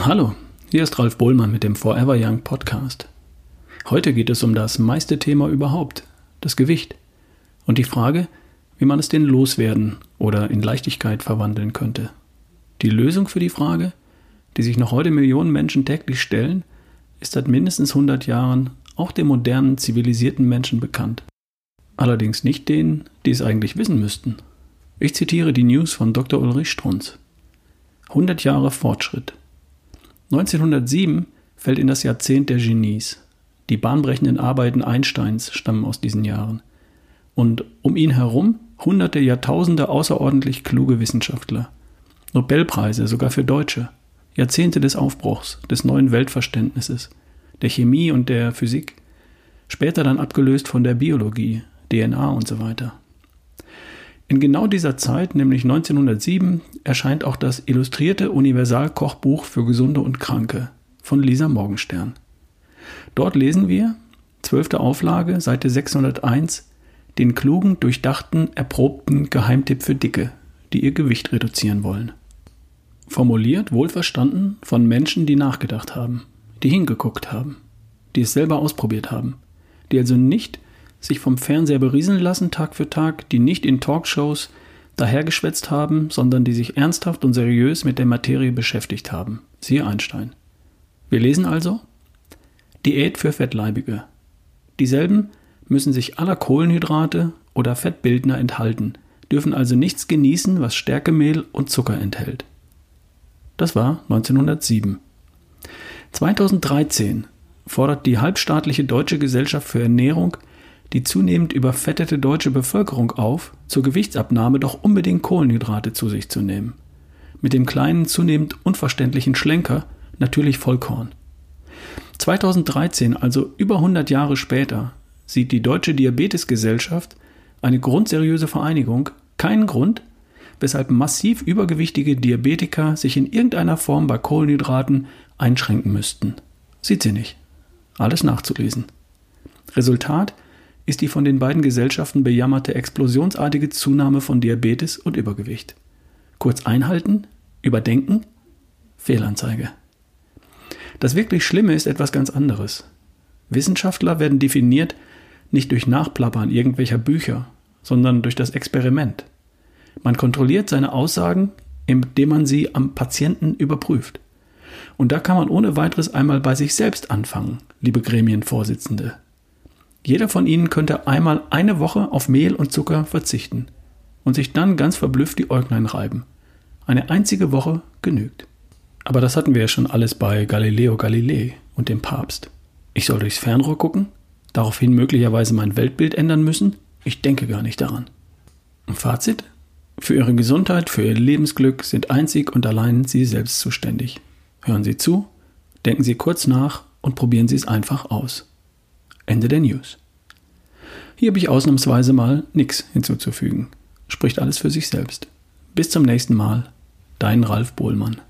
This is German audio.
Hallo, hier ist Ralf Bohlmann mit dem Forever Young Podcast. Heute geht es um das meiste Thema überhaupt, das Gewicht. Und die Frage, wie man es denn loswerden oder in Leichtigkeit verwandeln könnte. Die Lösung für die Frage, die sich noch heute Millionen Menschen täglich stellen, ist seit mindestens 100 Jahren auch den modernen, zivilisierten Menschen bekannt. Allerdings nicht denen, die es eigentlich wissen müssten. Ich zitiere die News von Dr. Ulrich Strunz. 100 Jahre Fortschritt. 1907 fällt in das Jahrzehnt der Genies. Die bahnbrechenden Arbeiten Einsteins stammen aus diesen Jahren. Und um ihn herum hunderte Jahrtausende außerordentlich kluge Wissenschaftler. Nobelpreise sogar für Deutsche. Jahrzehnte des Aufbruchs, des neuen Weltverständnisses, der Chemie und der Physik. Später dann abgelöst von der Biologie, DNA und so weiter. In genau dieser Zeit, nämlich 1907, erscheint auch das illustrierte Universalkochbuch für Gesunde und Kranke von Lisa Morgenstern. Dort lesen wir, zwölfte Auflage, Seite 601, den klugen, durchdachten, erprobten Geheimtipp für Dicke, die ihr Gewicht reduzieren wollen. Formuliert, wohlverstanden von Menschen, die nachgedacht haben, die hingeguckt haben, die es selber ausprobiert haben, die also nicht sich vom Fernseher berieseln lassen Tag für Tag, die nicht in Talkshows dahergeschwätzt haben, sondern die sich ernsthaft und seriös mit der Materie beschäftigt haben. Siehe Einstein. Wir lesen also Diät für Fettleibige. Dieselben müssen sich aller Kohlenhydrate oder Fettbildner enthalten, dürfen also nichts genießen, was Stärkemehl und Zucker enthält. Das war 1907. 2013 fordert die halbstaatliche Deutsche Gesellschaft für Ernährung die zunehmend überfettete deutsche Bevölkerung auf, zur Gewichtsabnahme doch unbedingt Kohlenhydrate zu sich zu nehmen. Mit dem kleinen, zunehmend unverständlichen Schlenker natürlich Vollkorn. 2013, also über 100 Jahre später, sieht die Deutsche Diabetesgesellschaft, eine grundseriöse Vereinigung, keinen Grund, weshalb massiv übergewichtige Diabetiker sich in irgendeiner Form bei Kohlenhydraten einschränken müssten. Sieht sie nicht. Alles nachzulesen. Resultat ist die von den beiden Gesellschaften bejammerte explosionsartige Zunahme von Diabetes und Übergewicht. Kurz einhalten, überdenken, Fehlanzeige. Das wirklich Schlimme ist etwas ganz anderes. Wissenschaftler werden definiert nicht durch Nachplappern irgendwelcher Bücher, sondern durch das Experiment. Man kontrolliert seine Aussagen, indem man sie am Patienten überprüft. Und da kann man ohne weiteres einmal bei sich selbst anfangen, liebe Gremienvorsitzende. Jeder von Ihnen könnte einmal eine Woche auf Mehl und Zucker verzichten und sich dann ganz verblüfft die Äuglein reiben. Eine einzige Woche genügt. Aber das hatten wir ja schon alles bei Galileo Galilei und dem Papst. Ich soll durchs Fernrohr gucken, daraufhin möglicherweise mein Weltbild ändern müssen? Ich denke gar nicht daran. Fazit? Für Ihre Gesundheit, für Ihr Lebensglück sind einzig und allein Sie selbst zuständig. Hören Sie zu, denken Sie kurz nach und probieren Sie es einfach aus. Ende der News. Hier habe ich ausnahmsweise mal nichts hinzuzufügen. Spricht alles für sich selbst. Bis zum nächsten Mal. Dein Ralf Bohlmann.